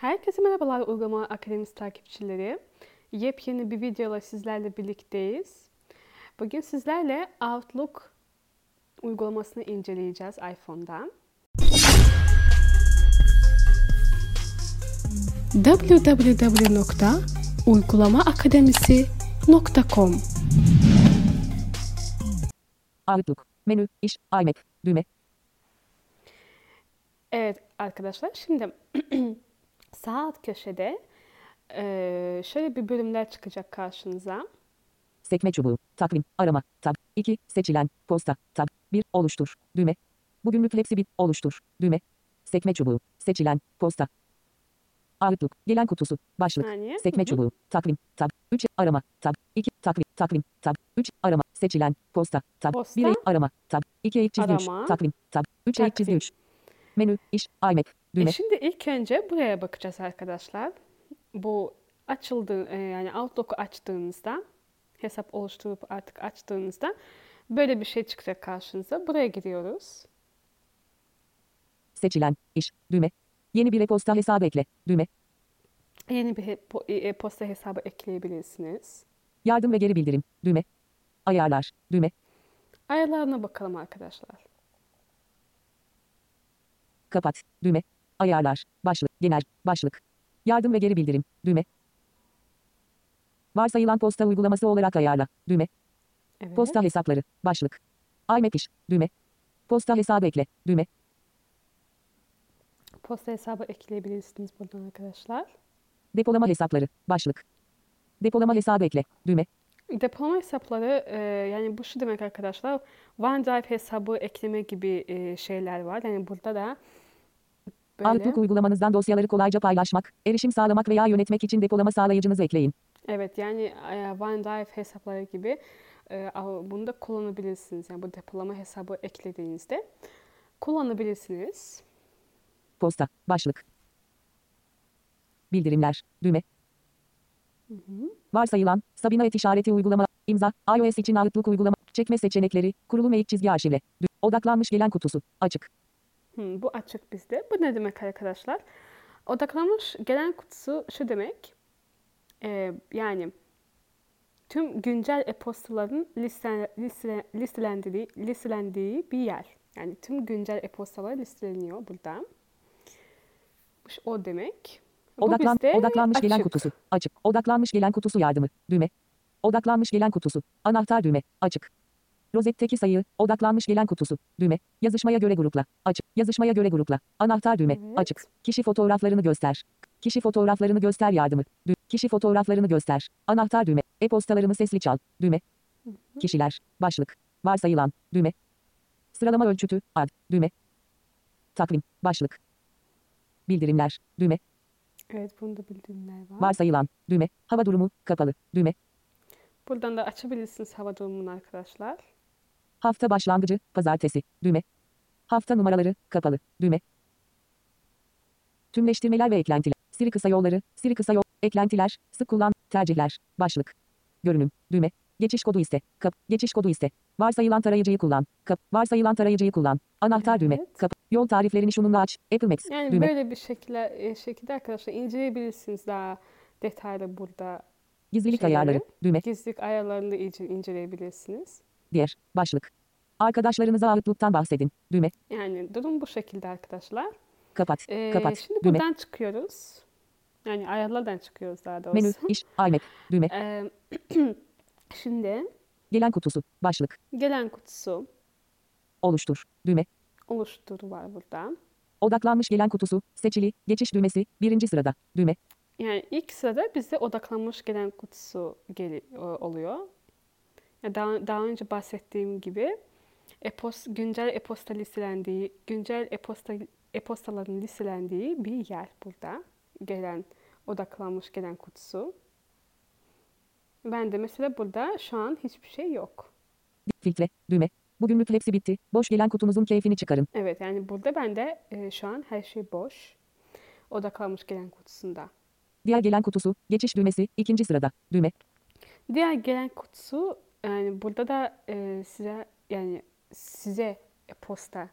Herkese merhabalar Uygulama Akademisi takipçileri. Yepyeni bir videoyla sizlerle birlikteyiz. Bugün sizlerle Outlook uygulamasını inceleyeceğiz iPhone'dan. www.uygulamaakademisi.com Outlook. Menü, iş, iMac, düğme, Evet arkadaşlar şimdi sağ alt köşede eee, şöyle bir bölümler çıkacak karşınıza. sekme çubuğu, takvim, arama, tab, 2, seçilen, posta, tab, 1, oluştur, düğme. Bugünlük hepsi bit, oluştur, düğme. Sekme çubuğu, seçilen, posta. Outlook, gelen kutusu, başlık. Hı sekme çubuğu, takvim, tab, 3, arama, tab, 2, takvim, takvim, tab, 3, arama, seçilen, posta, tab, Posta. 1, arama, tab, 2, eğik çizgi 3, Arama. takvim, tab, 3, eğik çizgi Takvim. 3. Menü, iş, iMac, E düğme. şimdi ilk önce buraya bakacağız arkadaşlar. Bu açıldı e, yani Outlook'u açtığınızda hesap oluşturup artık açtığınızda böyle bir şey çıkacak karşınıza. Buraya giriyoruz. Seçilen, iş, düğme. Yeni bir e-posta hesabı ekle, düğme. Yeni bir e- e-posta hesabı ekleyebilirsiniz. Yardım ve geri bildirim, düğme. Ayarlar, düğme. Ayarlarına bakalım arkadaşlar. Kapat. Düğme. Ayarlar. Başlık. Genel. Başlık. Yardım ve geri bildirim. Düğme. Varsayılan posta uygulaması olarak ayarla. Düğme. Evet. Posta hesapları. Başlık. iMac iş. Düğme. Posta hesabı ekle. Düğme. Posta hesabı ekleyebilirsiniz buradan arkadaşlar. Depolama hesapları. Başlık. Depolama hesabı ekle. Düğme. Depolama hesapları e, yani bu şu demek arkadaşlar OneDrive hesabı ekleme gibi e, şeyler var. Yani burada da böyle Outlook uygulamanızdan dosyaları kolayca paylaşmak, erişim sağlamak veya yönetmek için depolama sağlayıcınızı ekleyin. evet yani e, OneDrive hesapları gibi e, bunu da kullanabilirsiniz. Yani bu depolama hesabı eklediğinizde kullanabilirsiniz. Posta. Başlık. Bildirimler. Düğme. Varsayılan, Sabina et işareti uygulama, imza, iOS için Outlook uygulama, çekme seçenekleri, kurulum eğik çizgi arşivle, odaklanmış gelen kutusu, açık, Hmm, bu açık bizde. Bu ne demek arkadaşlar? Odaklanmış gelen kutusu şu demek. e, yani tüm güncel e-postaların liste, liste, listelendiği, listelendiği bir yer. Yani tüm güncel e-postalar listeleniyor burada. O demek. Odaklan, odaklanmış gelen açık. kutusu, açık, odaklanmış gelen kutusu yardımı, düğme, odaklanmış gelen kutusu, anahtar düğme, açık, rozetteki sayı, odaklanmış gelen kutusu, düğme, yazışmaya göre grupla, açık, yazışmaya göre grupla, anahtar düğme, Evet. açık, kişi fotoğraflarını göster, kişi fotoğraflarını göster yardımı, dü- kişi fotoğraflarını göster, anahtar düğme, e-postalarımı sesli çal, düğme, kişiler, başlık, varsayılan, düğme, sıralama ölçütü, ad, düğme, takvim, başlık, bildirimler, düğme, Evet bunu da bildirimler var. varsayılan, düğme, hava durumu, kapalı, düğme, Buradan da açabilirsiniz hava durumunu arkadaşlar. Hafta başlangıcı, pazartesi, düğme, hafta numaraları, kapalı, düğme, tümleştirmeler ve eklentiler, Siri kısa yolları, Siri kısa yol, eklentiler, sık kullan, tercihler, başlık, görünüm, düğme, geçiş kodu iste, kap, geçiş kodu iste, varsayılan tarayıcıyı kullan, kap, varsayılan tarayıcıyı kullan, anahtar düğme, Evet. kap, yol tariflerini şununla aç, Apple Maps, Yani düğme, böyle bir şekilde, e, şekilde arkadaşlar inceleyebilirsiniz daha detaylı burada. gizlilik şeyleri. ayarları, düğme, Gizlilik ayarlarını inceleyebilirsiniz. Diğer, başlık, arkadaşlarınıza Outlook'tan bahsedin, düğme, Yani durum bu şekilde arkadaşlar. kapat, Ee, kapat, şimdi düğme, buradan çıkıyoruz. Yani ayarlardan çıkıyoruz daha doğrusu. menü, iş, iMac, düğme, Ee, şimdi gelen kutusu, başlık, gelen kutusu oluştur, düğme, oluştur var burada. Odaklanmış gelen kutusu, seçili, geçiş düğmesi, birinci sırada, düğme, Yani ilk sırada bize odaklanmış gelen kutusu geli, oluyor. Daha, daha önce bahsettiğim gibi e-post, güncel e-posta listelendiği, güncel e-posta e-postaların listelendiği bir yer burada. Gelen odaklanmış gelen kutusu. Ben de mesela burada şu an hiçbir şey yok. filtre, düğme, bugünlük hepsi bitti, boş gelen kutunuzun keyfini çıkarın, Evet yani burada bende e, şu an her şey boş. Odaklanmış gelen kutusunda. diğer gelen kutusu, geçiş düğmesi, ikinci sırada, düğme, Diğer gelen kutusu yani burada da e, size yani size posta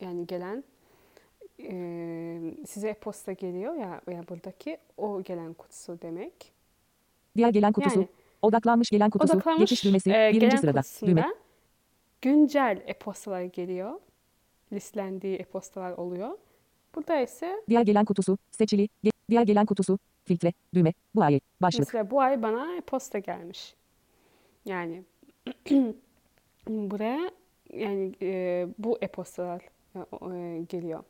yani gelen e, size e-posta geliyor ya, ya buradaki o gelen kutusu demek. Diğer gelen kutusu. Yani Odaklanmış gelen kutusu. odaklanmış Geçiş düğmesi. e, birinci gelen sırada. Düğme. güncel e-postalar geliyor. Listelendiği e-postalar oluyor. Burada ise Diğer gelen kutusu. Seçili. Ge- diğer gelen kutusu. Filtre. Düğme. Bu ay. Başlık. Mesela bu ay bana e-posta gelmiş. Yani buraya yani e, bu e-postalar e, e, geliyor.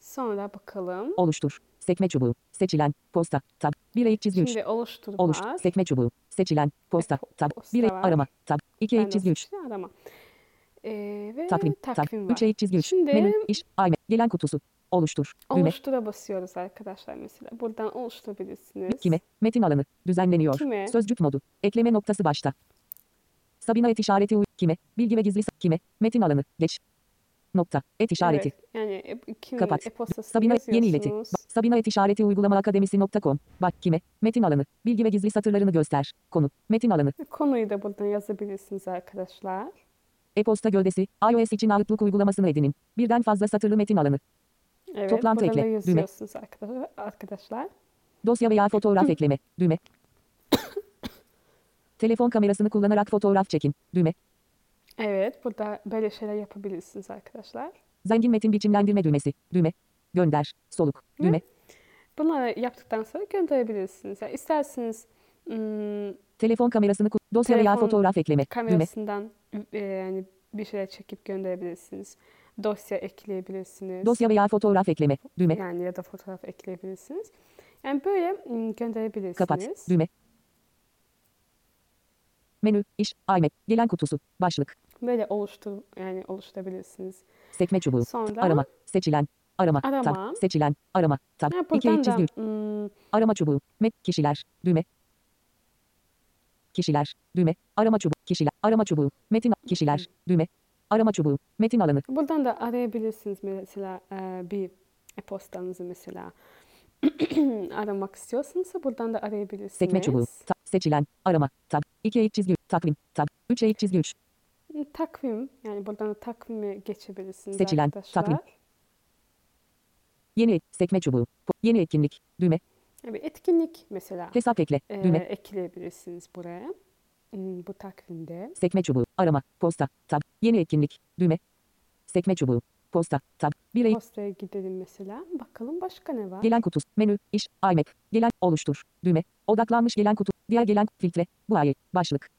Sonra bakalım. Oluştur. Sekme çubuğu. Seçilen. Posta. Tab. Bir eğik çizgi 3. Şimdi oluştur Oluş. Sekme çubuğu. Seçilen. Posta. po- Tab. Bir var. arama. Tab. İki eğik çizgi nasıl 3. işte arama. E, ve Takvim. takvim, Tab. var. 3 eğik çizgi 3. Şimdi Menü. iş. Ayme. Gelen kutusu. Oluştur. Düğme. oluştura basıyoruz arkadaşlar mesela. Buradan oluşturabilirsiniz. Kime? Metin alanı. Düzenleniyor. Kime? Sözcük modu. Ekleme noktası başta. Sabina et işareti uy- kime? Bilgi ve gizli kime? Metin alanı. Geç. Nokta. Et işareti. Evet, yani e, kimin Kapat. Sabina yeni ileti. Sabina et işareti uygulama akademisi.com. Bak kime? Metin alanı. Bilgi ve gizli satırlarını göster. Konu. Metin alanı. Konuyu da buradan yazabilirsiniz arkadaşlar. E-posta gövdesi. iOS için Outlook uygulamasını edinin. Birden fazla satırlı metin alanı. Evet, Toplantı ekle, düğme. arkadaşlar. Dosya veya fotoğraf ekleme. Düğme. Telefon kamerasını kullanarak fotoğraf çekin. Düğme. Evet, burada böyle şeyler yapabilirsiniz arkadaşlar. Zengin metin biçimlendirme düğmesi. Düğme. Gönder. Soluk. Düğme. Bunları yaptıktan sonra gönderebilirsiniz. Yani isterseniz ım, Telefon kamerasını dosya veya fotoğraf ekleme. Kamerasından e, yani bir şeyler çekip gönderebilirsiniz. Dosya ekleyebilirsiniz. Dosya veya fotoğraf ekleme. Düğme. Yani ya da fotoğraf ekleyebilirsiniz. Yani böyle gönderebilirsiniz. Kapat. Düğme. Menü, iş, iMac, gelen kutusu, başlık, Böyle oluştur yani oluşturabilirsiniz. sekme çubuğu, Sonra arama, seçilen, arama, Arama. tab, seçilen, arama, tab, ha, iki çizgi, ım, arama çubuğu, met, kişiler, düğme, kişiler, düğme, arama çubuğu, kişiler, arama çubuğu, metin, kişiler, düğme, arama çubuğu, metin alanı, Buradan da arayabilirsiniz mesela e, bir e-postanızı mesela aramak istiyorsanız buradan da arayabilirsiniz. sekme çubuğu, tab, seçilen, arama, tab, iki eğik çizgi, takvim, tab, üç eğik çizgi üç, Takvim yani buradan da takvime geçebilirsiniz Seçilen, arkadaşlar. takvim. yeni, sekme çubuğu, yeni etkinlik, düğme, Bir etkinlik mesela hesap ekle, e, düğme, ekleyebilirsiniz buraya. Hmm, Bu takvimde. Sekme çubuğu. Arama. Posta. Tab. Yeni etkinlik. Düğme. Sekme çubuğu. Posta. Tab. Bir. Postaya gidelim mesela. Bakalım başka ne var? Gelen kutusu. Menü. iş, iMac. Gelen. Oluştur. Düğme. Odaklanmış gelen kutu. Diğer gelen. Filtre. Bu ay. Başlık.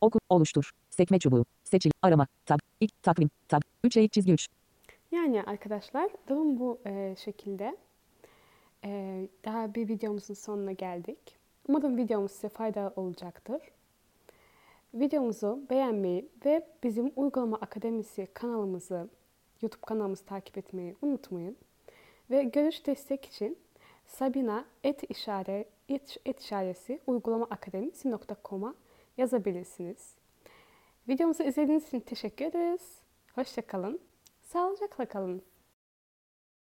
Oku. Oluştur. Sekme çubuğu. Seçil. Arama. Tab. İlk. Takvim. Tab. 3 eğik çizgi 3. Yani arkadaşlar durum bu e, şekilde. E, daha bir videomuzun sonuna geldik. Umarım videomuz size faydalı olacaktır. Videomuzu beğenmeyi ve bizim Uygulama Akademisi kanalımızı, YouTube kanalımızı takip etmeyi unutmayın. Ve görüş destek için Sabina et işare et, et işaresi uygulamaakademisi.com'a yazabilirsiniz. Videomuzu izlediğiniz için teşekkür ederiz. Hoşçakalın. Sağlıcakla kalın.